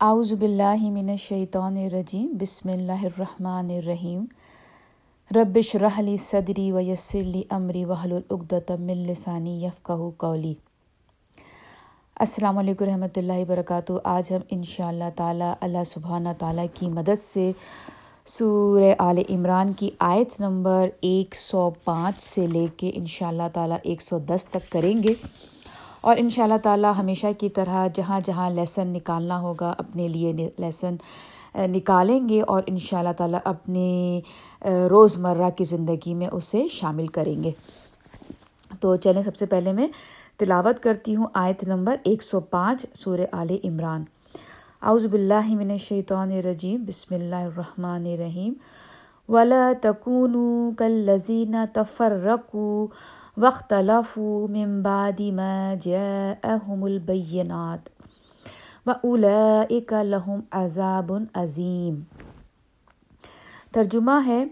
اعوذ باللہ من الشیطان الرجیم، بسم اللہ الرحمن الرحیم۔ ربش رحلی صدری و یسرلی امری وحل العقدۃ من لسانی یفقہ قولی۔ السلام علیکم رحمۃ اللہ وبرکاتہ۔ آج ہم ان شاء اللہ تعالیٰ اللہ سبحانہ تعالیٰ کی مدد سے سور آل عمران کی آیت نمبر ایک سو پانچ سے لے کے ان شاء اللہ تعالیٰ ایک سو دس تک کریں گے۔ اور ان شاء اللہ تعالیٰ ہمیشہ کی طرح جہاں جہاں لیسن نکالنا ہوگا، اپنے لیے لیسن نکالیں گے اور ان شاء اللہ تعالیٰ اپنے روز مرہ کی زندگی میں اسے شامل کریں گے۔ تو چلیں سب سے پہلے میں تلاوت کرتی ہوں آیت نمبر ایک سو پانچ سور عال عمران۔ اعوذ باللہ من الشیطان الرجیم، بسم اللہ الرحمن الرحیم۔ ولا تکون کل لذین تفرقو وقت بعد ما جاءهم البینات و اولا لہم عذاب عظیم ترجمہ ہے،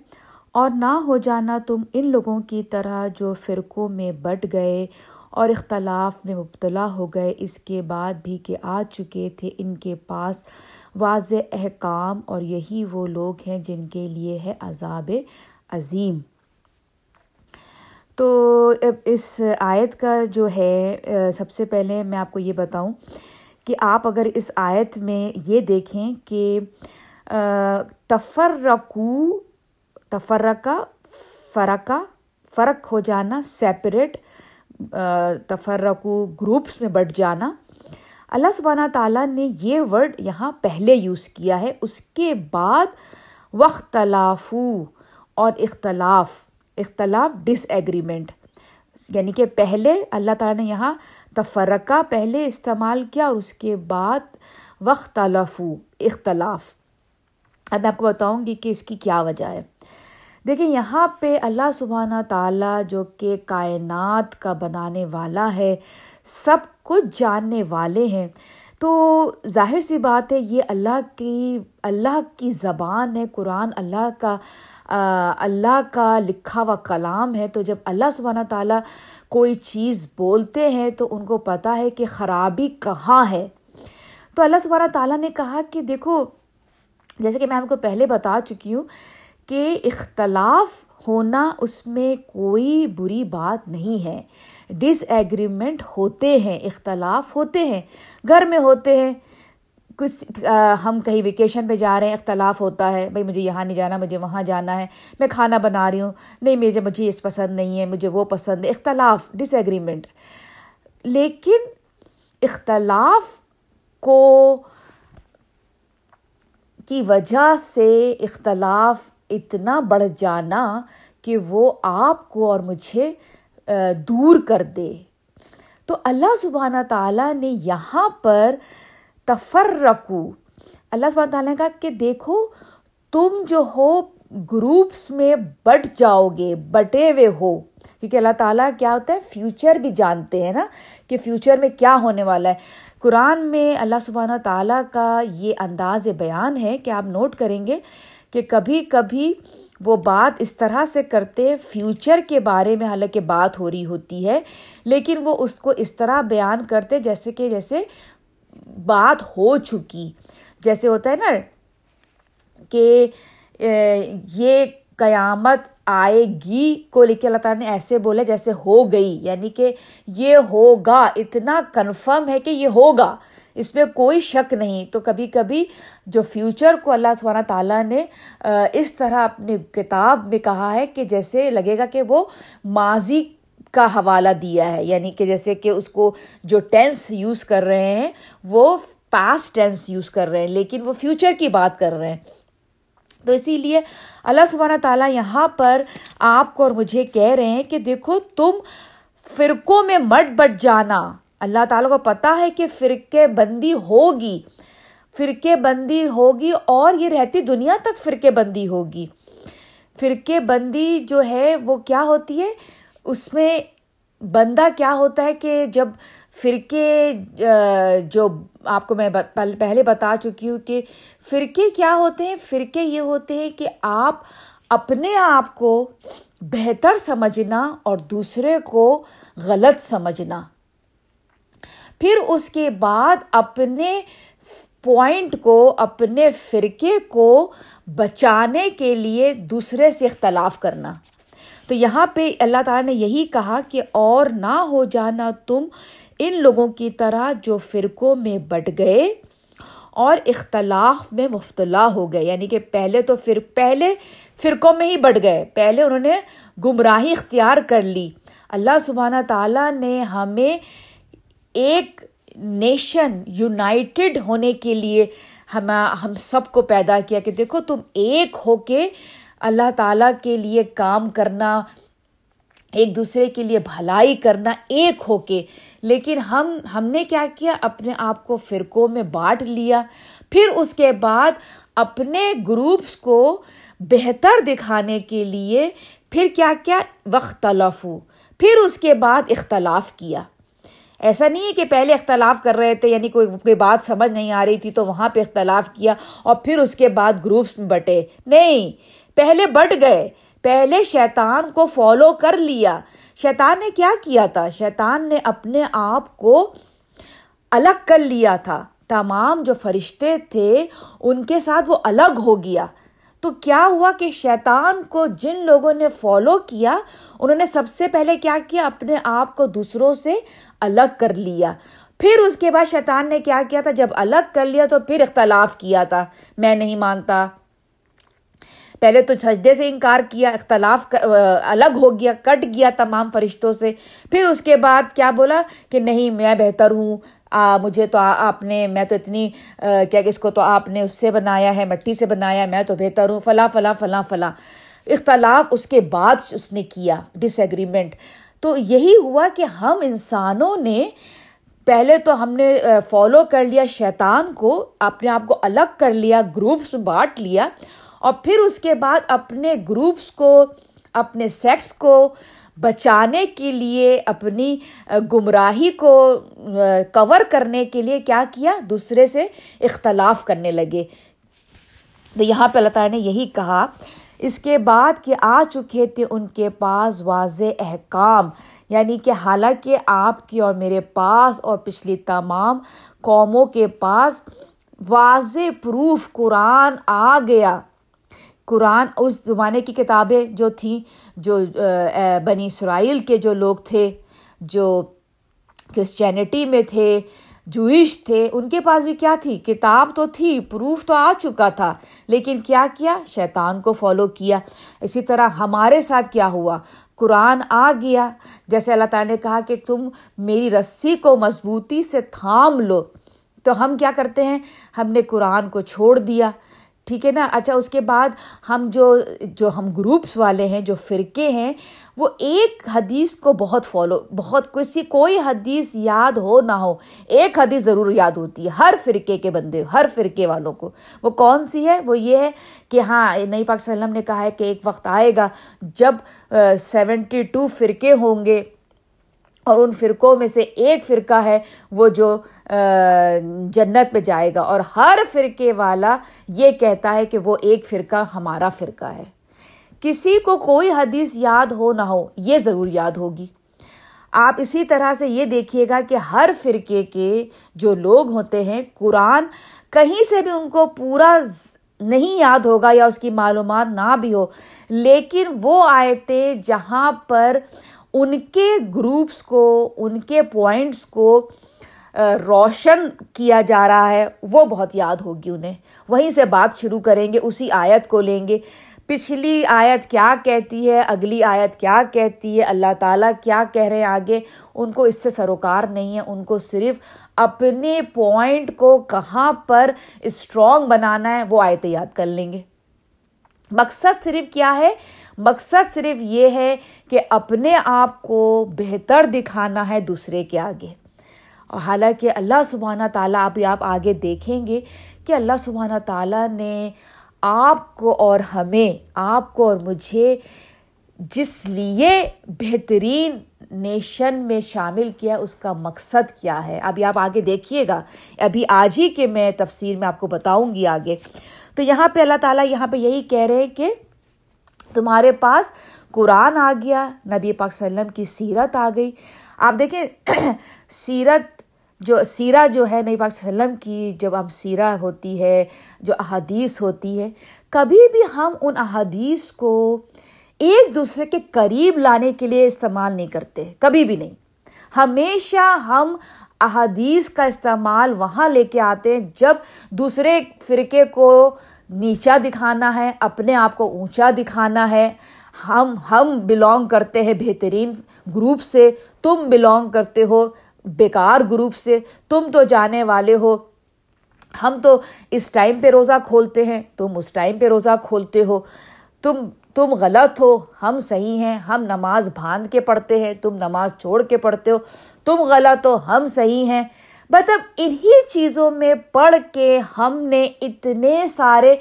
اور نہ ہو جانا تم ان لوگوں کی طرح جو فرقوں میں بٹ گئے اور اختلاف میں مبتلا ہو گئے۔ اس کے بعد بھی کہ آ چکے تھے ان کے پاس واضح احکام اور یہی وہ لوگ ہیں جن کے لیے ہے عذاب عظیم تو اس آیت کا جو ہے سب سے پہلے میں آپ کو یہ بتاؤں کہ آپ اگر اس آیت میں یہ دیکھیں کہ تفرقو، تفرقہ، فرقہ، فرق ہو جانا سیپریٹ تفرقو گروپس میں بٹ جانا۔ اللہ سبحانہ تعالیٰ نے یہ ورڈ یہاں پہلے یوز کیا ہے، اس کے بعد وختلافو اور اختلاف۔ اختلاف ڈس ایگریمنٹ یعنی کہ پہلے اللہ تعالیٰ نے یہاں تفرقہ پہلے استعمال کیا اور اس کے بعد وقت اختلاف. اب میں آپ کو بتاؤں گی کہ اس کی کیا وجہ ہے۔ دیکھیں، یہاں پہ اللہ سبحانہ تعالیٰ جو کہ کائنات کا بنانے والا ہے، سب کچھ جاننے والے ہیں۔ تو ظاہر سی بات ہے، یہ اللہ کی اللہ کی زبان ہے، قرآن اللہ کا اللہ کا لکھا ہوا کلام ہے، تو جب اللہ سبحانہ تعالیٰ کوئی چیز بولتے ہیں، تو ان کو پتہ ہے کہ خرابی کہاں ہے۔ تو اللہ سبحانہ تعالیٰ نے کہا کہ دیکھو، جیسے کہ میں آپ کو پہلے بتا چکی ہوں کہ اختلاف ہونا اس میں کوئی بری بات نہیں ہے۔ ڈس ایگریمنٹ ہوتے ہیں، اختلاف ہوتے ہیں۔ گھر میں ہوتے ہیں کچھ ہم کہیں ویکیشن پہ جا رہے ہیں، اختلاف ہوتا ہے، بھائی مجھے یہاں نہیں جانا، مجھے وہاں جانا ہے، میں کھانا بنا رہی ہوں، نہیں، مجھے مجھے اس پسند نہیں ہے، مجھے وہ پسند ہے، اختلاف ڈس ایگریمنٹ لیکن اختلاف کو کی وجہ سے اختلاف اتنا بڑھ جانا کہ وہ آپ کو اور مجھے دور کر دے۔ تو اللہ سبحانہ تعالیٰ نے یہاں پر تفر رکو اللہ سب تعالیٰ نے کہا کہ دیکھو، تم جو ہو گروپس میں بٹ جاؤ گے، بٹے ہوئے ہو۔ کیونکہ اللہ تعالیٰ کیا ہوتا ہے فیوچر بھی جانتے ہیں نا کہ فیوچر میں کیا ہونے والا ہے۔ قرآن میں اللہ سبحانہ تعالیٰ کا یہ انداز بیان ہے کہ آپ نوٹ کریں گے کہ کبھی کبھی وہ بات اس طرح سے کرتے فیوچر کے بارے میں حالانکہ بات ہو رہی ہوتی ہے، لیکن وہ اس کو اس طرح بیان کرتے جیسے کہ جیسے بات ہو چکی۔ جیسے ہوتا ہے نا کہ یہ قیامت آئے گی کو لکھ کے اللہ تعالیٰ نے ایسے بولے جیسے ہو گئی۔ یعنی کہ یہ ہوگا، اتنا کنفرم ہے کہ یہ ہوگا۔ اس میں کوئی شک نہیں۔ تو کبھی کبھی جو فیوچر کو اللہ سبحانہ تعالیٰ نے اس طرح اپنی کتاب میں کہا ہے کہ جیسے لگے گا کہ وہ ماضی کا حوالہ دیا ہے۔ یعنی کہ جیسے کہ اس کو جو ٹینس یوز کر رہے ہیں، وہ پاسٹ ٹینس یوز کر رہے ہیں، لیکن وہ فیوچر کی بات کر رہے ہیں۔ تو اسی لیے اللہ سبحانہ تعالیٰ یہاں پر آپ کو اور مجھے کہہ رہے ہیں کہ دیکھو، تم فرقوں میں مٹ بٹ جانا۔ اللہ تعالیٰ کو پتہ ہے کہ فرقے بندی ہوگی۔ فرقے بندی ہوگی اور یہ رہتی دنیا تک فرقے بندی ہوگی۔ فرقے بندی جو ہے، وہ کیا ہوتی ہے؟ اس میں بندہ کیا ہوتا ہے کہ جب فرقے جو آپ کو میں پہلے بتا چکی ہوں کہ فرقے کیا ہوتے ہیں؟ فرقے یہ ہوتے ہیں کہ آپ اپنے آپ کو بہتر سمجھنا اور دوسرے کو غلط سمجھنا۔ پھر اس کے بعد اپنے پوائنٹ کو، اپنے فرقے کو بچانے کے لیے دوسرے سے اختلاف کرنا۔ تو یہاں پہ اللہ تعالیٰ نے یہی کہا کہ اور نہ ہو جانا تم ان لوگوں کی طرح جو فرقوں میں بٹ گئے اور اختلاف میں مفتلا ہو گئے۔ یعنی کہ پہلے تو فر، پہلے فرقوں میں ہی بٹ گئے۔ پہلے انہوں نے گمراہی اختیار کر لی۔ اللہ سبحانہ تعالیٰ نے ہمیں ایک نیشن یونائٹڈ ہونے کے لیے ہم ہم سب کو پیدا کیا کہ دیکھو تم ایک ہو کے اللہ تعالیٰ کے لیے کام کرنا، ایک دوسرے کے لیے بھلائی کرنا ایک ہو کے لیکن ہم ہم نے کیا کیا؟ اپنے آپ کو فرقوں میں بانٹ لیا۔ پھر اس کے بعد اپنے گروپس کو بہتر دکھانے کے لیے پھر کیا کیا؟ وقت تلف ہو پھر اس کے بعد اختلاف کیا۔ ایسا نہیں ہے کہ پہلے اختلاف کر رہے تھے یعنی کوئی کوئی بات سمجھ نہیں آ رہی تھی تو وہاں پہ اختلاف کیا اور پھر اس کے بعد گروپس میں بٹے۔ نہیں پہلے بٹ گئے، پہلے شیطان کو فالو کر لیا۔ شیطان نے کیا کیا تھا؟ شیطان نے اپنے آپ کو الگ کر لیا تھا۔ تمام جو فرشتے تھے، ان کے ساتھ وہ الگ ہو گیا۔ تو کیا ہوا کہ شیطان کو جن لوگوں نے فالو کیا، انہوں نے سب سے پہلے کیا کیا؟ اپنے آپ کو دوسروں سے الگ کر لیا۔ پھر اس کے بعد شیطان نے کیا کیا تھا؟ جب الگ کر لیا تو پھر اختلاف کیا تھا۔ میں نہیں مانتا۔ پہلے تو سجدے سے انکار کیا اختلاف الگ ہو گیا کٹ گیا تمام فرشتوں سے۔ پھر اس کے بعد کیا بولا کہ نہیں میں بہتر ہوں۔ آ, مجھے تو آپ نے میں تو اتنی کیا کہ اس کو تو آپ نے اس سے بنایا ہے مٹی سے بنایا میں تو بہتر ہوں۔ فلاں فلاں فلاں فلاں۔ اختلاف اس کے بعد اس نے کیا ڈس ایگریمنٹ تو یہی ہوا کہ ہم انسانوں نے پہلے تو ہم نے فالو کر لیا شیطان کو اپنے آپ کو الگ کر لیا گروپس میں بانٹ لیا۔ اور پھر اس کے بعد اپنے گروپس کو، اپنے سیکس کو بچانے کے لیے، اپنی گمراہی کو کور کرنے کے لیے کیا کیا؟ دوسرے سے اختلاف کرنے لگے۔ تو یہاں پہ اللہ تعالیٰ نے یہی کہا۔ اس کے بعد کہ آ چکے تھے ان کے پاس واضح احکام یعنی کہ حالانکہ آپ کی اور میرے پاس اور پچھلی تمام قوموں کے پاس واضح پروف قرآن آ گیا۔ قرآن اس زمانے کی کتابیں جو تھیں، جو بنی اسرائیل کے جو لوگ تھے، جو کرسچینٹی میں تھے، جوئش تھے، ان کے پاس بھی کیا تھی؟ کتاب تو تھی، پروف تو آ چکا تھا، لیکن کیا کیا؟ شیطان کو فالو کیا۔ اسی طرح ہمارے ساتھ کیا ہوا؟ قرآن آ گیا۔ جیسے اللہ تعالیٰ نے کہا کہ تم میری رسی کو مضبوطی سے تھام لو۔ تو ہم کیا کرتے ہیں؟ ہم نے قرآن کو چھوڑ دیا۔ ٹھیک ہے نا؟ اچھا اس کے بعد ہم جو جو ہم گروپس والے ہیں، جو فرقے ہیں، وہ ایک حدیث کو بہت فالو بہت کسی، کوئی حدیث یاد ہو نہ ہو، ایک حدیث ضرور یاد ہوتی ہے، ہر فرقے کے بندے، ہر فرقے والوں کو۔ وہ کون سی ہے؟ وہ یہ ہے کہ ہاں نئی پاک وسلم نے کہا ہے کہ ایک وقت آئے گا جب سیونٹی ٹو فرقے ہوں گے۔ اور ان فرقوں میں سے ایک فرقہ ہے وہ جو جنت پہ جائے گا۔ اور ہر فرقے والا یہ کہتا ہے کہ وہ ایک فرقہ ہمارا فرقہ ہے۔ کسی کو کوئی حدیث یاد ہو نہ ہو، یہ ضرور یاد ہوگی۔ آپ اسی طرح سے یہ دیکھیے گا کہ ہر فرقے کے جو لوگ ہوتے ہیں، قرآن کہیں سے بھی ان کو پورا نہیں یاد ہوگا یا اس کی معلومات نہ بھی ہو، لیکن وہ آیتیں جہاں پر ان کے گروپس کو، ان کے پوائنٹس کو روشن کیا جا رہا ہے، وہ بہت یاد ہوگی انہیں۔ وہیں سے بات شروع کریں گے، اسی آیت کو لیں گے۔ پچھلی آیت کیا کہتی ہے، اگلی آیت کیا کہتی ہے، اللہ تعالیٰ کیا کہہ رہے ہیں آگے؟ ان کو اس سے سروکار نہیں ہے، ان کو صرف اپنے پوائنٹ کو کہاں پر اسٹرانگ بنانا ہے، وہ آیتیں یاد کر لیں گے۔ مقصد صرف کیا ہے؟ مقصد صرف یہ ہے کہ اپنے آپ کو بہتر دکھانا ہے دوسرے کے آگے۔ اور حالانکہ اللہ سبحانہ تعالیٰ، ابھی آپ آگے دیکھیں گے کہ اللہ سبحانہ تعالیٰ نے آپ کو اور ہمیں، آپ کو اور مجھے جس لیے بہترین نیشن میں شامل کیا، اس کا مقصد کیا ہے۔ ابھی آپ آگے دیکھیے گا۔ ابھی آج ہی کے میں تفسیر میں آپ کو بتاؤں گی آگے۔ تو یہاں پہ اللہ تعالیٰ یہاں پہ یہی کہہ رہے کہ تمہارے پاس قرآن آ گیا، نبی پاک وسلم کی سیرت آ گئی۔ آپ دیکھیں، سیرت جو، سیرہ جو ہے، نبی پاک صلی اللہ علیہ وسلم کی جب ہم سیرہ ہوتی ہے، جو احادیث ہوتی ہے، کبھی بھی ہم ان احادیث کو ایک دوسرے کے قریب لانے کے لیے استعمال نہیں کرتے، کبھی بھی نہیں۔ ہمیشہ ہم احادیث کا استعمال وہاں لے کے آتے ہیں، جب دوسرے فرقے کو نیچا دکھانا ہے، اپنے آپ کو اونچا دکھانا ہے۔ ہم ہم بلونگ کرتے ہیں بہترین گروپ سے، تم بلونگ کرتے ہو بیکار گروپ سے، تم تو جانے والے ہو۔ ہم تو اس ٹائم پہ روزہ کھولتے ہیں، تم اس ٹائم پہ روزہ کھولتے ہو۔ تم تم غلط ہو، ہم صحیح ہیں۔ ہم نماز باندھ کے پڑھتے ہیں، تم نماز چھوڑ کے پڑھتے ہو۔ تم غلط ہو، ہم صحیح ہیں۔ مطلب انہی چیزوں میں پڑھ کے ہم نے اتنے سارے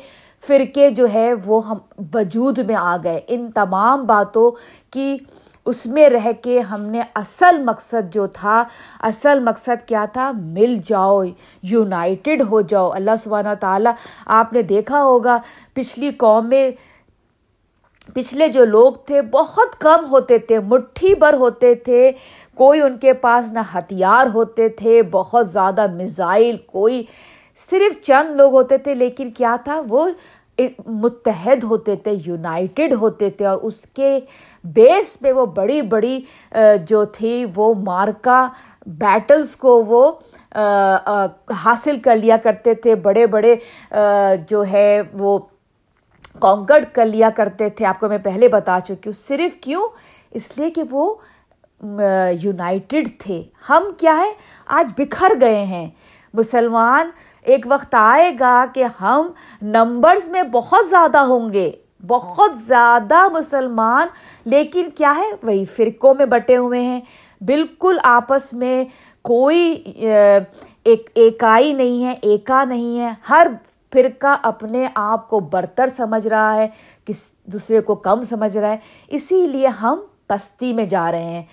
فرقے جو ہے وہ ہم وجود میں آ گئے۔ ان تمام باتوں کی اس میں رہ کے ہم نے اصل مقصد جو تھا، اصل مقصد کیا تھا؟ مل جاؤ، یونائٹڈ ہو جاؤ۔ اللہ سبحانہ تعالیٰ آپ نے دیکھا ہوگا، پچھلی قوم میں پچھلے جو لوگ تھے بہت کم ہوتے تھے، مٹھی بھر ہوتے تھے، کوئی ان کے پاس نہ ہتھیار ہوتے تھے، بہت زیادہ میزائل، کوئی صرف چند لوگ ہوتے تھے، لیکن کیا تھا؟ وہ متحد ہوتے تھے، یونائٹڈ ہوتے تھے، اور اس کے بیس پہ وہ بڑی بڑی جو تھی، وہ مارکا بیٹلس کو وہ حاصل کر لیا کرتے تھے، بڑے بڑے جو ہے وہ کانکرڈ کر لیا کرتے تھے، آپ کو میں پہلے بتا چکی ہوں۔ صرف کیوں؟ اس لیے کہ وہ یونائٹڈ تھے۔ ہم کیا ہے؟ آج بکھر گئے ہیں۔ مسلمان ایک وقت آئے گا کہ ہم نمبرز میں بہت زیادہ ہوں گے۔ بہت زیادہ مسلمان، لیکن کیا ہے؟ وہی فرقوں میں بٹے ہوئے ہیں۔ بالکل آپس میں کوئی ایک ایکائی نہیں ہے، ایکا نہیں ہے۔ ہر فرقہ اپنے آپ کو برتر سمجھ رہا ہے، کس دوسرے کو کم سمجھ رہا ہے، اسی لیے ہم پستی میں جا رہے ہیں۔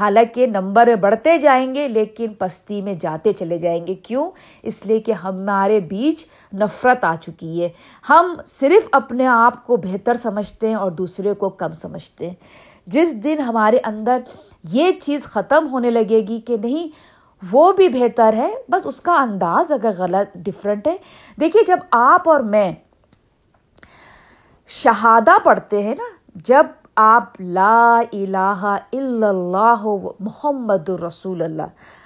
حالانکہ نمبر بڑھتے جائیں گے، لیکن پستی میں جاتے چلے جائیں گے۔ کیوں؟ اس لیے کہ ہمارے بیچ نفرت آ چکی ہے۔ ہم صرف اپنے آپ کو بہتر سمجھتے ہیں اور دوسرے کو کم سمجھتے ہیں۔ جس دن ہمارے اندر یہ چیز ختم ہونے لگے گی کہ نہیں وہ بھی بہتر ہے۔ بس اس کا انداز اگر غلط ڈفرینٹ ہے۔ دیکھیے جب آپ اور میں شہادہ پڑھتے ہیں نا، جب آپ لا الہ الا اللہ محمد الرسول اللہ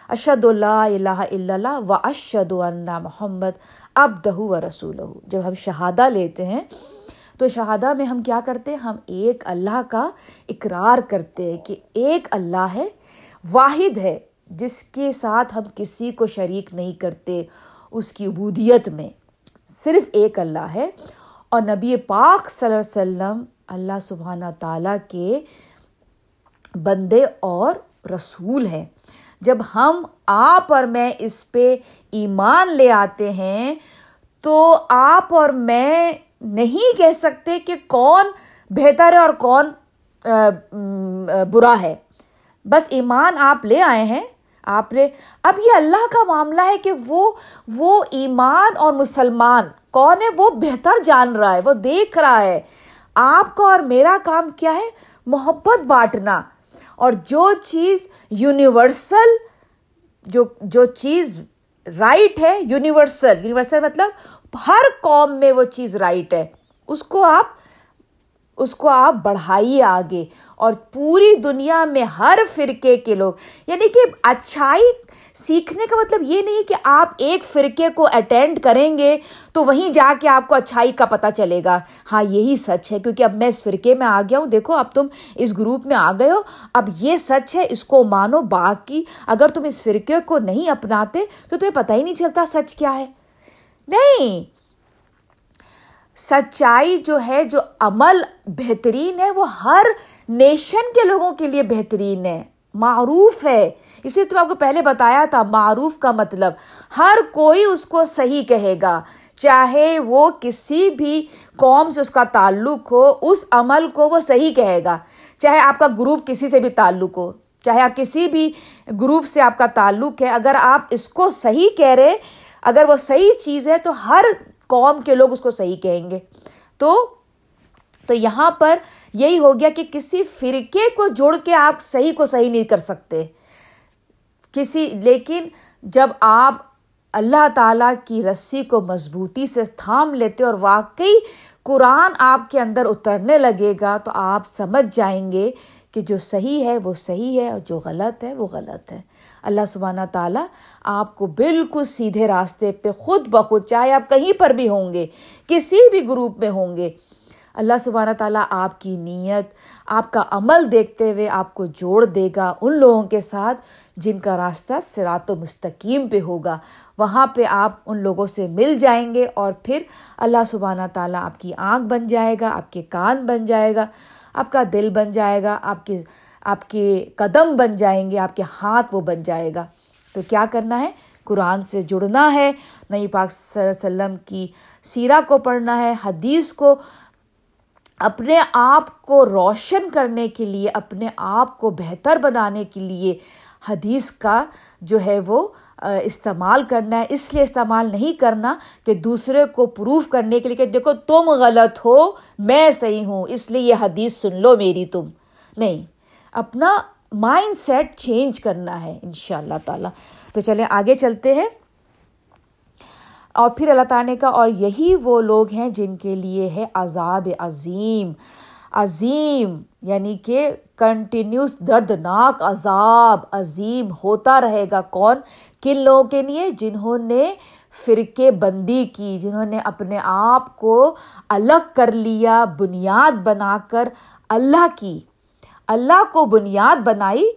اشد اللہ الہ الا اللہ و اشد اللہ محمد ابدہ و رسول جب ہم شہادہ لیتے ہیں، تو شہادہ میں ہم کیا کرتے ہیں؟ ہم ایک اللہ کا اقرار کرتے ہیں کہ ایک اللہ ہے، واحد ہے۔ جس کے ساتھ ہم کسی کو شریک نہیں کرتے، اس کی عبودیت میں صرف ایک اللہ ہے۔ اور نبی پاک صلی اللہ علیہ وسلم اللہ سبحانہ تعالیٰ کے بندے اور رسول ہیں۔ جب ہم آپ اور میں اس پہ ایمان لے آتے ہیں، تو آپ اور میں نہیں کہہ سکتے کہ کون بہتر ہے اور کون برا ہے۔ بس ایمان آپ لے آئے ہیں۔ آپ نے اب یہ اللہ کا معاملہ ہے کہ وہ وہ ایمان اور مسلمان کون ہے؟ وہ بہتر جان رہا ہے، وہ دیکھ رہا ہے۔ آپ کا اور میرا کام کیا ہے؟ محبت بانٹنا۔ اور جو چیز یونیورسل جو جو چیز رائٹ ہے یونیورسل یونیورسل مطلب ہر قوم میں وہ چیز رائٹ ہے۔ اس کو آپ، اس کو آپ بڑھائیے آگے۔ اور پوری دنیا میں ہر فرقے کے لوگ یعنی کہ اچھائی سیکھنے کا مطلب یہ نہیں کہ آپ ایک فرقے کو اٹینڈ کریں گے تو وہیں جا کے آپ کو اچھائی کا پتہ چلے گا۔ ہاں یہی سچ ہے، کیونکہ اب میں اس فرقے میں آ گیا ہوں۔ دیکھو، اب تم اس گروپ میں آ گئے ہو۔ اب یہ سچ ہے، اس کو مانو۔ باقی اگر تم اس فرقے کو نہیں اپناتے تو تمہیں پتہ ہی نہیں چلتا سچ کیا ہے۔ نہیں! سچائی جو ہے، جو عمل بہترین ہے، وہ ہر نیشن کے لوگوں کے لیے بہترین ہے۔ معروف ہے۔ اسی تو آپ کو پہلے بتایا تھا، معروف کا مطلب۔ ہر کوئی اس کو صحیح کہے گا۔ چاہے وہ کسی بھی قوم سے اس کا تعلق ہو، اس عمل کو وہ صحیح کہے گا۔ چاہے آپ کا گروپ کسی سے بھی تعلق ہو، چاہے آپ کسی بھی گروپ سے آپ کا تعلق ہے، اگر آپ اس کو صحیح کہہ رہے، اگر وہ صحیح چیز ہے، تو ہر قوم کے لوگ اس کو صحیح کہیں گے۔ تو تو یہاں پر یہی ہو گیا کہ کسی فرقے کو جوڑ کے آپ صحیح کو صحیح نہیں کر سکتے۔ کسی، لیکن جب آپ اللہ تعالیٰ کی رسی کو مضبوطی سے تھام لیتے اور واقعی قرآن آپ کے اندر اترنے لگے گا، تو آپ سمجھ جائیں گے کہ جو صحیح ہے وہ صحیح ہے اور جو غلط ہے وہ غلط ہے۔ اللہ سبحانہ تعالیٰ آپ کو بالکل سیدھے راستے پہ خود بخود، چاہے آپ کہیں پر بھی ہوں گے، کسی بھی گروپ میں ہوں گے، اللہ سبحانہ تعالیٰ آپ کی نیت، آپ کا عمل دیکھتے ہوئے آپ کو جوڑ دے گا ان لوگوں کے ساتھ جن کا راستہ سرات و مستقیم پہ ہوگا۔ وہاں پہ آپ ان لوگوں سے مل جائیں گے اور پھر اللہ سبحانہ تعالیٰ آپ کی آنکھ بن جائے گا، آپ کے کان بن جائے گا، آپ کا دل بن جائے گا، آپ کے آپ کے قدم بن جائیں گے، آپ کے ہاتھ وہ بن جائے گا۔ تو کیا کرنا ہے؟ قرآن سے جڑنا ہے۔ نئی پاک صلی اللہ علیہ وسلم کی سیرہ کو پڑھنا ہے، حدیث کو، اپنے آپ کو روشن کرنے کے لیے، اپنے آپ کو بہتر بنانے کے لیے حدیث کا جو ہے وہ استعمال کرنا ہے۔ اس لیے استعمال نہیں کرنا کہ دوسرے کو پروف کرنے کے لیے کہ دیکھو تم غلط ہو، میں صحیح ہوں، اس لیے یہ حدیث سن لو میری تم۔ نہیں۔ اپنا مائنڈ سیٹ چینج کرنا ہے ان شاء اللہ تعالیٰ۔ تو چلیں، آگے چلتے ہیں۔ اور پھر اللہ تعالیٰ نے کہا، اور یہی وہ لوگ ہیں جن کے لیے ہے عذاب عظیم۔ عظیم یعنی کہ کنٹینیوس دردناک عذاب عظیم ہوتا رہے گا۔ کون؟ کن لوگوں کے لیے؟ جنہوں نے فرقے بندی کی، جنہوں نے اپنے آپ کو الگ کر لیا، بنیاد بنا کر اللہ کی۔ اللہ کو بنیاد بنائی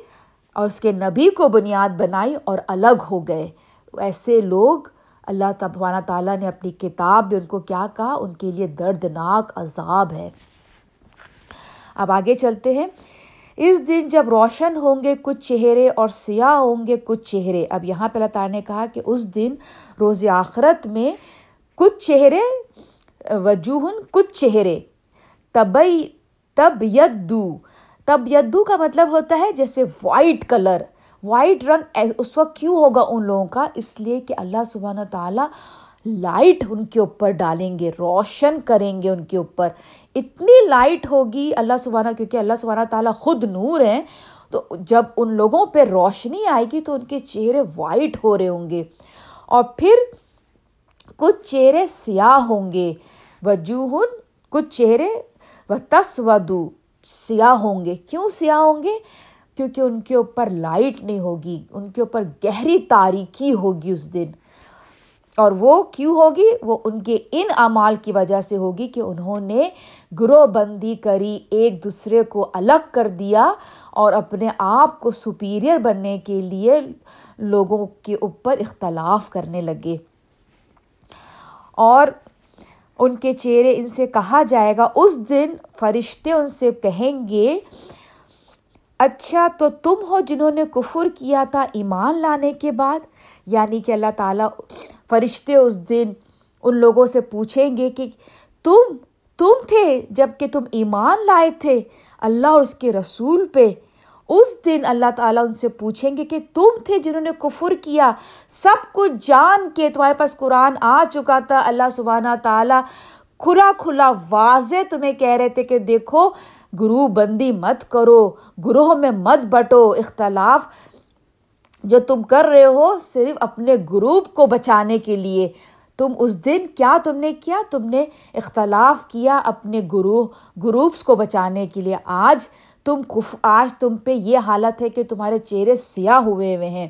اور اس کے نبی کو بنیاد بنائی اور الگ ہو گئے۔ ایسے لوگ اللہ تبانہ تعالیٰ نے اپنی کتاب میں ان کو کیا کہا؟ ان کے لیے دردناک عذاب ہے۔ اب آگے چلتے ہیں۔ اس دن جب روشن ہوں گے کچھ چہرے اور سیاہ ہوں گے کچھ چہرے۔ اب یہاں پہ اللہ تعالیٰ نے کہا کہ اس دن روز آخرت میں کچھ چہرے، وجوہن کچھ چہرے۔ تبئی تب یدو تب یدو کا مطلب ہوتا ہے جیسے وائٹ کلر وائٹ رنگ اس وقت کیوں ہوگا ان لوگوں کا؟ اس لیے کہ اللہ سبحانہ تعالیٰ لائٹ ان کے اوپر ڈالیں گے، روشن کریں گے ان کے اوپر. اتنی لائٹ ہوگی اللہ سبحانہ، کیونکہ اللہ سبحانہ تعالیٰ خود نور ہیں، تو جب ان لوگوں پہ روشنی آئے گی تو ان کے چہرے وائٹ ہو رہے ہوں گے۔ اور پھر کچھ چہرے سیاہ ہوں گے۔ وجوہن کچھ چہرے و تس ودو سیاہ ہوں گے۔ کیوں سیاہ ہوں گے؟ کیونکہ ان کے اوپر لائٹ نہیں ہوگی، ان کے اوپر گہری تاریکی ہوگی اس دن۔ اور وہ کیوں ہوگی؟ وہ ان کے ان اعمال کی وجہ سے ہوگی کہ انہوں نے گروہ بندی کری، ایک دوسرے کو الگ کر دیا اور اپنے آپ کو سپیریئر بننے کے لیے لوگوں کے اوپر اختلاف کرنے لگے۔ اور ان کے چہرے ان سے کہا جائے گا، اس دن فرشتے ان سے کہیں گے اچھا تو تم ہو جنہوں نے کفر کیا تھا ایمان لانے کے بعد؟ یعنی کہ اللہ تعالیٰ فرشتے اس دن ان لوگوں سے پوچھیں گے کہ تم تم تھے جبکہ تم ایمان لائے تھے اللہ اور اس کے رسول پہ۔ اس دن اللہ تعالیٰ ان سے پوچھیں گے کہ تم تھے جنہوں نے کفر کیا۔ سب کچھ جان کے تمہارے پاس قرآن آ چکا تھا۔ اللہ سبحانہ تعالیٰ کھلا کھلا واضح تمہیں کہہ رہے تھے کہ دیکھو، گروہ بندی مت کرو گروہ میں مت بٹو۔ اختلاف جو تم کر رہے ہو صرف اپنے گروپ کو بچانے کے لیے۔ تم اس دن کیا تم نے کیا؟ تم نے اختلاف کیا اپنے گروہ، گروپس کو بچانے کے لیے۔ آج تم کف، آج تم پہ یہ حالت ہے کہ تمہارے چہرے سیاہ ہوئے ہوئے ہیں۔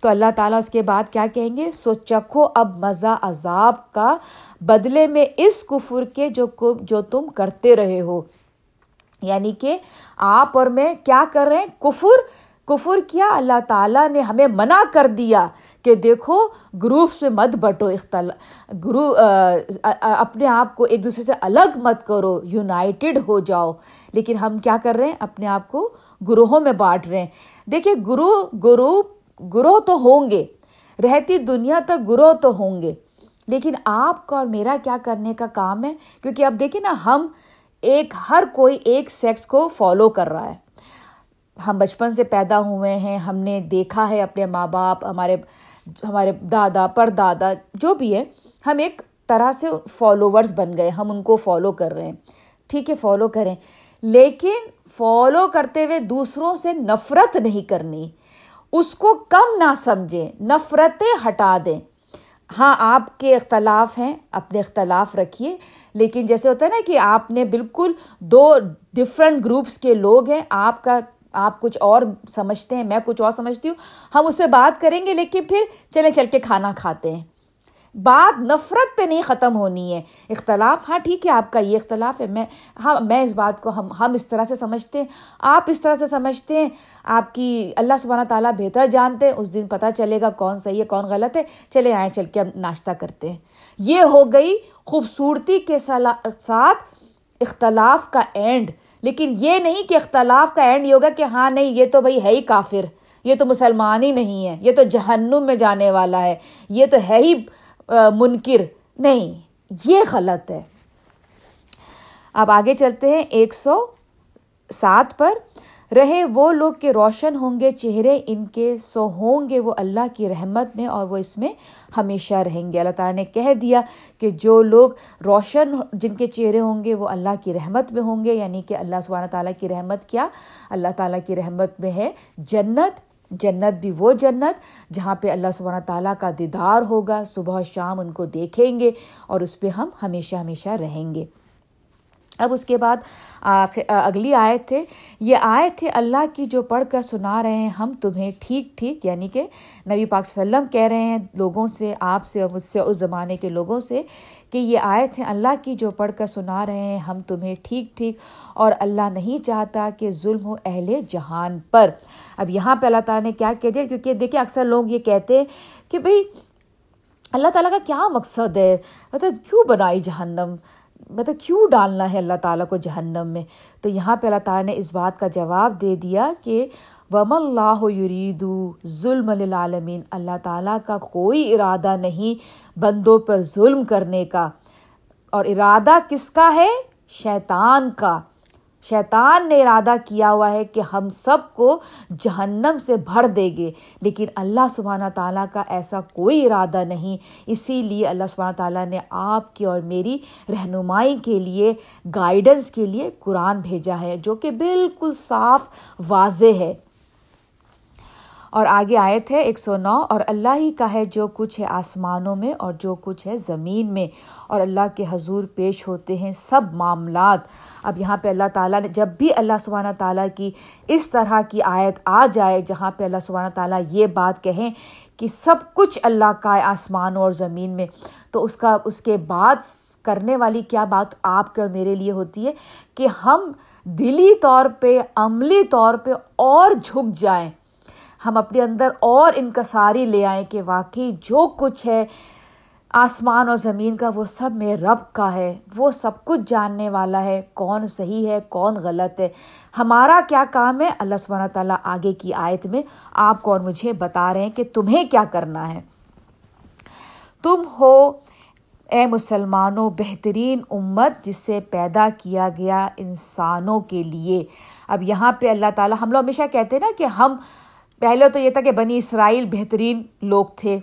تو اللہ تعالیٰ اس کے بعد کیا کہیں گے؟ سو چکھو اب مزہ عذاب کا بدلے میں اس کفر کے جو جو تم کرتے رہے ہو۔ یعنی کہ آپ اور میں کیا کر رہے ہیں؟ کفر کفر کیا؟ اللہ تعالیٰ نے ہمیں منع کر دیا۔ کہ دیکھو گروپس میں مت بٹو اختلا گرو اپنے آپ کو ایک دوسرے سے الگ مت کرو یونائٹیڈ ہو جاؤ۔ لیکن ہم کیا کر رہے ہیں؟ اپنے آپ کو گروہوں میں بانٹ رہے ہیں۔ دیکھیے، گروہ گروپ گروہ تو ہوں گے۔ رہتی دنیا تک گروہ تو ہوں گے۔ لیکن آپ کا اور میرا کیا کرنے کا کام ہے؟ کیونکہ اب دیکھیں نا، ہم ایک، ہر کوئی ایک سیکس کو فالو کر رہا ہے۔ ہم بچپن سے پیدا ہوئے ہیں، ہم نے دیکھا ہے اپنے ماں باپ، ہمارے ہمارے دادا پر دادا جو بھی ہے ہم ایک طرح سے فالوورس بن گئے، ہم ان کو فالو کر رہے ہیں۔ ٹھیک ہے فالو کریں۔ لیکن فالو کرتے ہوئے دوسروں سے نفرت نہیں کرنی۔ اس کو کم نہ سمجھیں، نفرتیں ہٹا دیں۔ ہاں آپ کے اختلاف ہیں، اپنے اختلاف رکھیے۔ لیکن جیسے ہوتا ہے نا کہ آپ نے بالکل دو ڈفرینٹ گروپس کے لوگ ہیں، آپ کا آپ کچھ اور سمجھتے ہیں، میں کچھ اور سمجھتی ہوں۔ ہم اس سے بات کریں گے، لیکن پھر چلے چل کے کھانا کھاتے ہیں۔ بات نفرت پہ نہیں ختم ہونی ہے۔ اختلاف ہاں ٹھیک ہے، آپ کا یہ اختلاف ہے۔ میں ہاں میں اس بات کو، ہم ہم اس طرح سے سمجھتے ہیں۔ آپ اس طرح سے سمجھتے ہیں۔ آپ کی اللہ سبحانہ تعالیٰ بہتر جانتے ہیں۔ اس دن پتہ چلے گا کون صحیح ہے، کون غلط ہے۔ چلے آئیں، چل کے ہم ناشتہ کرتے ہیں۔ یہ ہو گئی خوبصورتی کے ساتھ اختلاف کا اینڈ لیکن یہ نہیں کہ اختلاف کا اینڈ یہ ہوگا کہ ہاں نہیں، یہ تو بھائی ہے ہی کافر، یہ تو مسلمان ہی نہیں ہے، یہ تو جہنم میں جانے والا ہے، یہ تو ہے ہی منکر۔ نہیں، یہ غلط ہے۔ اب آگے چلتے ہیں، ایک سو سات پر۔ رہے، وہ لوگ کے روشن ہوں گے، چہرے ان کے سو ہوں گے، وہ اللہ کی رحمت میں اور وہ اس میں ہمیشہ رہیں گے۔ اللہ تعالیٰ نے کہہ دیا کہ جو لوگ روشن جن کے چہرے ہوں گے، وہ اللہ کی رحمت میں ہوں گے۔ یعنی کہ اللہ سبحانہ تعالیٰ کی رحمت کیا؟ اللہ تعالیٰ کی رحمت میں ہے جنت۔ جنت بھی وہ جنت جہاں پہ اللہ سبحانہ تعالیٰ کا دیدار ہوگا۔ صبح شام ان کو دیکھیں گے اور اس پہ ہم ہمیشہ ہمیشہ رہیں گے۔ اب اس کے بعد اگلی آیت تھے یہ آیت تھے اللہ کی جو پڑھ کر سنا رہے ہیں ہم تمہیں ٹھیک ٹھیک یعنی کہ نبی پاک وسلم کہہ رہے ہیں لوگوں سے، آپ سے اور مجھ سے اس زمانے کے لوگوں سے کہ یہ آیت ہیں اللہ کی جو پڑھ کر سنا رہے ہیں ہم تمہیں ٹھیک ٹھیک اور اللہ نہیں چاہتا کہ ظلم ہو اہل جہان پر۔ اب یہاں پہ اللہ تعالیٰ نے کیا کہہ دیا؟ کیونکہ دیکھیں اکثر لوگ یہ کہتے ہیں کہ بھائی اللہ تعالیٰ کا کیا مقصد ہے؟ مطلب کیوں بنائی جہنم؟ مطلب کیوں ڈالنا ہے اللہ تعالیٰ کو جہنم میں؟ تو یہاں پہ اللہ تعالیٰ نے اس بات کا جواب دے دیا کہ وم اللہ یریدو ظلم للعالمین اللہ تعالیٰ کا کوئی ارادہ نہیں بندوں پر ظلم کرنے کا۔ اور ارادہ کس کا ہے؟ شیطان کا۔ شیطان نے ارادہ کیا ہوا ہے کہ ہم سب کو جہنم سے بھر دے گے۔ لیکن اللہ سبحانہ تعالیٰ کا ایسا کوئی ارادہ نہیں۔ اسی لیے اللہ سبحانہ تعالیٰ نے آپ کی اور میری رہنمائی کے لیے گائیڈنس کے لیے قرآن بھیجا ہے، جو کہ بالکل صاف واضح ہے۔ اور آگے آئے تھے ایک سو نو، اور اللہ ہی کا ہے جو کچھ ہے آسمانوں میں اور جو کچھ ہے زمین میں، اور اللہ کے حضور پیش ہوتے ہیں سب معاملات۔ اب یہاں پہ اللہ تعالیٰ نے، جب بھی اللہ سبحانہ تعالیٰ کی اس طرح کی آیت آ جائے جہاں پہ اللہ سبحانہ تعالیٰ یہ بات کہیں کہ سب کچھ اللہ کا ہے آسمانوں اور زمین میں، تو اس کا، اس کے بعد کرنے والی کیا بات آپ کے اور میرے لیے ہوتی ہے کہ ہم دلی طور پہ، عملی طور پہ اور جھک جائیں۔ ہم اپنے اندر اور انکساری لے آئیں کہ واقعی جو کچھ ہے آسمان اور زمین کا، وہ سب میں رب کا ہے، وہ سب کچھ جاننے والا ہے، کون صحیح ہے، کون غلط ہے۔ ہمارا کیا کام ہے؟ اللہ سبحانہ تعالیٰ آگے کی آیت میں آپ کو اور مجھے بتا رہے ہیں کہ تمہیں کیا کرنا ہے۔ تم ہو اے مسلمانوں، بہترین امت جس سے پیدا کیا گیا انسانوں کے لیے۔ اب یہاں پہ اللہ تعالیٰ ہم لوگ ہمیشہ کہتے ہیں نا کہ ہم پہلے تو یہ تھا کہ بنی اسرائیل بہترین لوگ تھے۔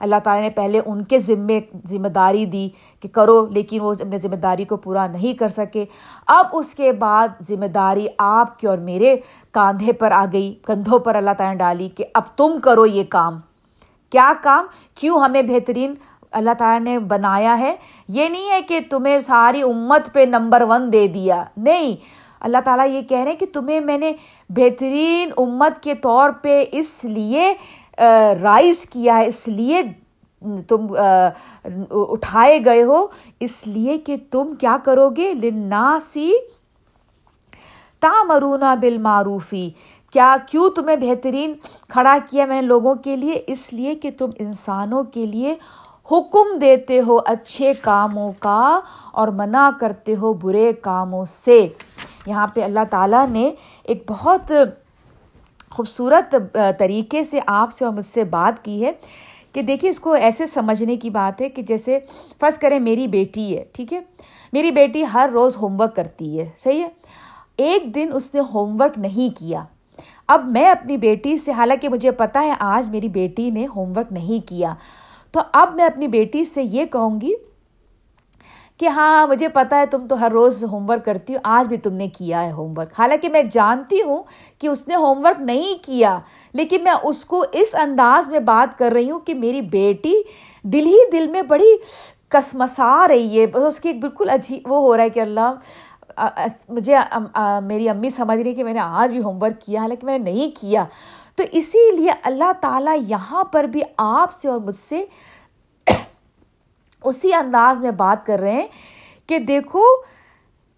اللہ تعالیٰ نے پہلے ان کے ذمے ذمہ داری دی کہ کرو، لیکن وہ اپنے ذمہ داری کو پورا نہیں کر سکے۔ اب اس کے بعد ذمہ داری آپ کے اور میرے کاندھے پر آ گئی، کندھوں پر اللہ تعالیٰ نے ڈالی کہ اب تم کرو یہ کام۔ کیا کام؟ کیوں ہمیں بہترین اللہ تعالیٰ نے بنایا ہے؟ یہ نہیں ہے کہ تمہیں ساری امت پہ نمبر ون دے دیا۔ نہیں اللہ تعالیٰ یہ کہہ رہے ہیں کہ تمہیں میں نے بہترین امت کے طور پہ اس لیے رائز کیا ہے، اس لیے تم اٹھائے گئے ہو، اس لیے کہ تم کیا کرو گے؟ لناسی تامرونا بالمعروفی۔ کیا، کیوں تمہیں بہترین کھڑا کیا میں نے لوگوں کے لیے؟ اس لیے کہ تم انسانوں کے لیے حکم دیتے ہو اچھے کاموں کا اور منع کرتے ہو برے کاموں سے۔ یہاں پہ اللہ تعالیٰ نے ایک بہت خوبصورت طریقے سے آپ سے اور مجھ سے بات کی ہے کہ دیکھیے اس کو ایسے سمجھنے کی بات ہے کہ جیسے فرض کریں میری بیٹی ہے، ٹھیک ہے؟ میری بیٹی ہر روز ہوم ورک کرتی ہے، صحیح ہے؟ ایک دن اس نے ہوم ورک نہیں کیا۔ اب میں اپنی بیٹی سے، حالانکہ مجھے پتہ ہے آج میری بیٹی نے ہوم ورک نہیں کیا۔ تو اب میں اپنی بیٹی سے یہ کہوں گی کہ ہاں مجھے پتہ ہے تم تو ہر روز ہوم ورک کرتی ہو، آج بھی تم نے کیا ہے ہوم ورک حالانکہ میں جانتی ہوں کہ اس نے ہوم ورک نہیں کیا، لیکن میں اس کو اس انداز میں بات کر رہی ہوں کہ میری بیٹی دل ہی دل میں بڑی کسمسا رہی ہے۔ اس کی بالکل عجیب وہ ہو رہا ہے کہ اللہ مجھے میری امی سمجھ رہی کہ میں نے آج بھی ہوم ورک کیا، حالانکہ میں نے نہیں کیا۔ تو اسی لیے اللہ تعالیٰ یہاں پر بھی آپ سے اور مجھ سے اسی انداز میں بات کر رہے ہیں کہ دیکھو،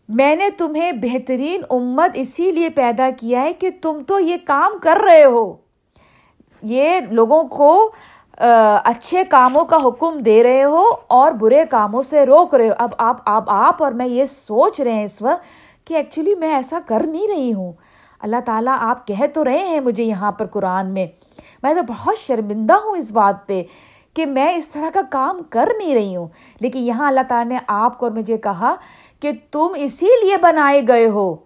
میں نے تمہیں بہترین امت اسی لیے پیدا کیا ہے کہ تم تو یہ کام کر رہے ہو۔ یہ لوگوں کو اچھے کاموں کا حکم دے رہے ہو اور برے کاموں سے روک رہے ہو۔ اب آپ آپ آپ اور میں یہ سوچ رہے ہیں اس وقت کہ ایکچولی میں ایسا کر نہیں رہی ہوں۔ اللہ تعالیٰ آپ کہہ تو رہے ہیں مجھے یہاں پر قرآن میں۔ میں تو بہت شرمندہ ہوں اس بات پہ۔ کہ میں اس طرح کا کام کر نہیں رہی ہوں۔ لیکن یہاں اللہ تعالیٰ نے آپ کو اور مجھے کہا کہ تم اسی لیے بنائے گئے ہو۔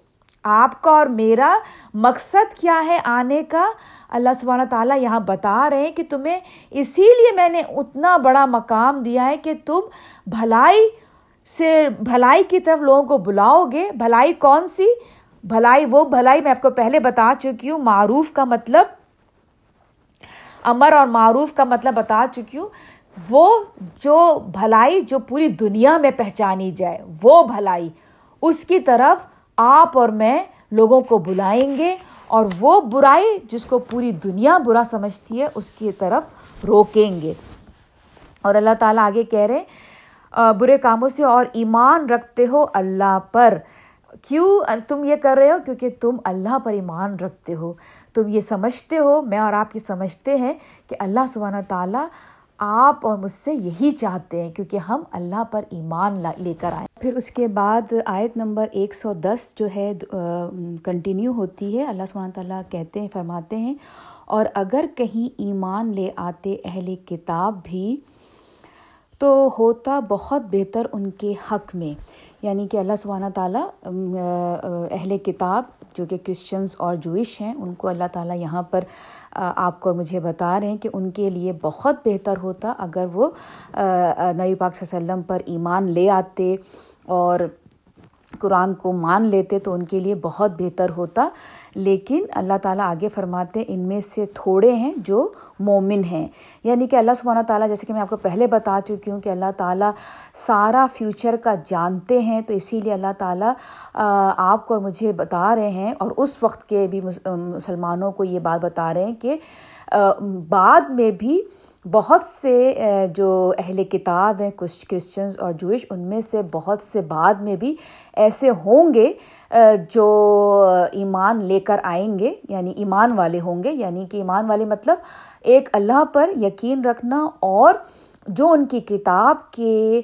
آپ کا اور میرا مقصد کیا ہے آنے کا؟ اللہ سبحانہ تعالیٰ یہاں بتا رہے ہیں کہ تمہیں اسی لیے میں نے اتنا بڑا مقام دیا ہے کہ تم بھلائی سے بھلائی کی طرف لوگوں کو بلاؤ گے۔ بھلائی کون سی؟ بھلائی وہ بھلائی میں آپ کو پہلے بتا چکی ہوں۔ معروف کا مطلب امر اور معروف کا مطلب بتا چکی ہوں، وہ جو بھلائی جو پوری دنیا میں پہچانی جائے، وہ بھلائی۔ اس کی طرف آپ اور میں لوگوں کو بلائیں گے اور وہ برائی جس کو پوری دنیا برا سمجھتی ہے، اس کی طرف روکیں گے۔ اور اللہ تعالیٰ آگے کہہ رہے ہیں برے کاموں سے اور ایمان رکھتے ہو اللہ پر۔ کیوں تم یہ کر رہے ہو؟ کیونکہ تم اللہ پر ایمان رکھتے ہو۔ تم یہ سمجھتے ہو، میں اور آپ یہ سمجھتے ہیں کہ اللہ سبحانہ تعالیٰ آپ اور مجھ سے یہی چاہتے ہیں کیونکہ ہم اللہ پر ایمان لے کر آئیں پھر اس کے بعد آیت نمبر ایک سو دس جو ہے کنٹینیو ہوتی ہے۔ اللہ سبحانہ تعالیٰ کہتے ہیں، فرماتے ہیں، اور اگر کہیں ایمان لے آتے اہل کتاب بھی تو ہوتا بہت بہتر ان کے حق میں۔ یعنی کہ اللہ سبحانہ تعالیٰ اہل کتاب جو کہ کرسچنس اور جوئش ہیں، ان کو اللہ تعالیٰ یہاں پر آپ کو مجھے بتا رہے ہیں کہ ان کے لیے بہت بہتر ہوتا اگر وہ نبی پاک صلی اللہ علیہ وسلم پر ایمان لے آتے اور قرآن کو مان لیتے تو ان کے لیے بہت بہتر ہوتا۔ لیکن اللہ تعالیٰ آگے فرماتے ان میں سے تھوڑے ہیں جو مومن ہیں۔ یعنی کہ اللہ سبحانہ تعالیٰ، جیسے کہ میں آپ کو پہلے بتا چکی ہوں کہ اللہ تعالیٰ سارا فیوچر کا جانتے ہیں، تو اسی لیے اللہ تعالیٰ آپ کو مجھے بتا رہے ہیں۔ اور اس وقت کے بھی مسلمانوں کو یہ بات بتا رہے ہیں کہ بعد میں بھی بہت سے جو اہل کتاب ہیں، کچھ کرسچنز اور جوئش ان میں سے بہت سے بعد میں بھی ایسے ہوں گے جو ایمان لے کر آئیں گے یعنی ایمان والے ہوں گے یعنی کہ ایمان والے مطلب ایک اللہ پر یقین رکھنا اور جو ان کی کتاب کے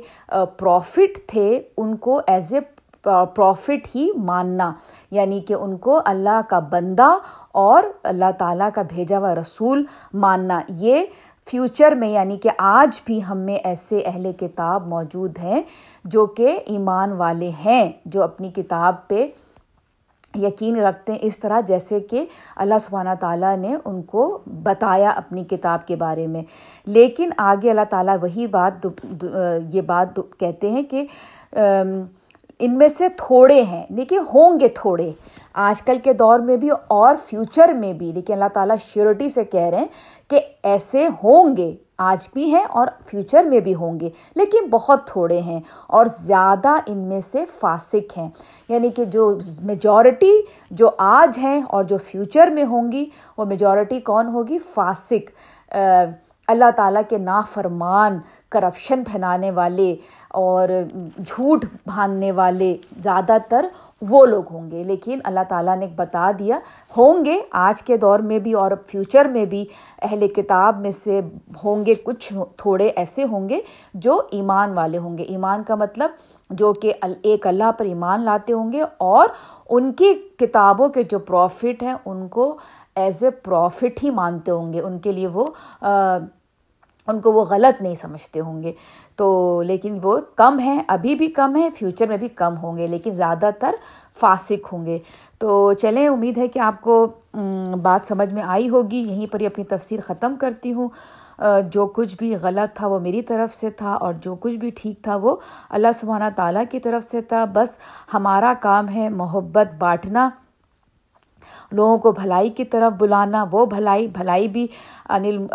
پروفٹ تھے، ان کو ایز اے پروفٹ ہی ماننا یعنی کہ ان کو اللہ کا بندہ اور اللہ تعالیٰ کا بھیجا ہوا رسول ماننا، یہ فیوچر میں یعنی کہ آج بھی ہم میں ایسے اہل کتاب موجود ہیں جو کہ ایمان والے ہیں، جو اپنی کتاب پہ یقین رکھتے ہیں اس طرح، جیسے کہ اللہ سبحانہ تعالیٰ نے ان کو بتایا اپنی کتاب کے بارے میں۔ لیکن آگے اللہ تعالیٰ وہی بات یہ بات کہتے ہیں کہ ان میں سے تھوڑے ہیں لیکن ہوں گے تھوڑے۔ آج کل کے دور میں بھی اور فیوچر میں بھی۔ لیکن اللہ تعالیٰ شیورٹی سے کہہ رہے ہیں کہ ایسے ہوں گے، آج بھی ہیں اور فیوچر میں بھی ہوں گے۔ لیکن بہت تھوڑے ہیں اور زیادہ ان میں سے فاسق ہیں۔ یعنی کہ جو میجورٹی جو آج ہیں اور جو فیوچر میں ہوں گی، وہ میجورٹی کون ہوگی؟ فاسق۔ اللہ تعالیٰ کے نافرمان کرپشن پھیلانے والے اور جھوٹ باندھنے والے۔ زیادہ تر وہ لوگ ہوں گے۔ لیکن اللہ تعالیٰ نے بتا دیا، ہوں گے۔ آج کے دور میں بھی اور فیوچر میں بھی اہل کتاب میں سے ہوں گے کچھ تھوڑے ایسے ہوں گے جو ایمان والے ہوں گے۔ ایمان کا مطلب جو کہ ایک اللہ پر ایمان لاتے ہوں گے اور ان کی کتابوں کے جو پروفٹ ہیں، ان کو ایز اے پروفٹ ہی مانتے ہوں گے۔ ان کے لیے وہ ان کو وہ غلط نہیں سمجھتے ہوں گے۔ تو لیکن وہ کم ہیں، ابھی بھی کم ہیں فیوچر میں بھی کم ہوں گے، لیکن زیادہ تر فاسق ہوں گے۔ تو چلیں، امید ہے کہ آپ کو بات سمجھ میں آئی ہوگی۔ یہیں پر ہی اپنی تفسیر ختم کرتی ہوں۔ جو کچھ بھی غلط تھا وہ میری طرف سے تھا اور جو کچھ بھی ٹھیک تھا وہ اللہ سبحانہ تعالیٰ کی طرف سے تھا۔ بس ہمارا کام ہے محبت بانٹنا، لوگوں کو بھلائی کی طرف بلانا، وہ بھلائی بھلائی بھی انل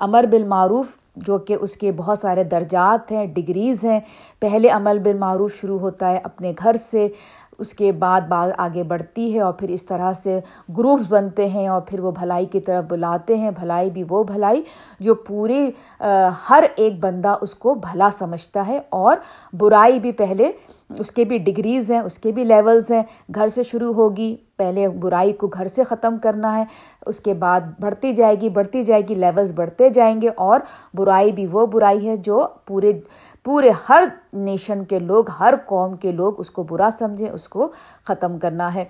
امر بالمعروف جو کہ اس کے بہت سارے درجات ہیں ڈگریز ہیں۔ پہلے عمل بالمعروف شروع ہوتا ہے اپنے گھر سے، اس کے بعد بعض آگے بڑھتی ہے اور پھر اس طرح سے گروپس بنتے ہیں اور پھر وہ بھلائی کی طرف بلاتے ہیں۔ بھلائی بھی وہ بھلائی جو پوری ہر ایک بندہ اس کو بھلا سمجھتا ہے اور برائی بھی پہلے اس کے بھی ڈگریز ہیں، اس کے بھی لیولز ہیں۔ گھر سے شروع ہوگی، پہلے برائی کو گھر سے ختم کرنا ہے، اس کے بعد بڑھتی جائے گی، بڑھتی جائے گی لیولز بڑھتے جائیں گے اور برائی بھی وہ برائی ہے جو پورے پورے ہر نیشن کے لوگ، ہر قوم کے لوگ اس کو برا سمجھیں، اس کو ختم کرنا ہے۔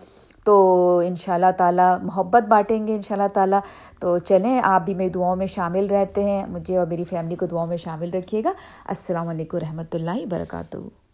تو ان شاء اللہ تعالیٰ محبت بانٹیں گے ان شاء اللہ تعالیٰ۔ تو چلیں، آپ بھی میری دعاؤں میں شامل رہتے ہیں۔ مجھے اور میری فیملی کو دعاؤں میں شامل رکھیے گا۔ السلام علیکم رحمۃ اللہ وبرکاتہ۔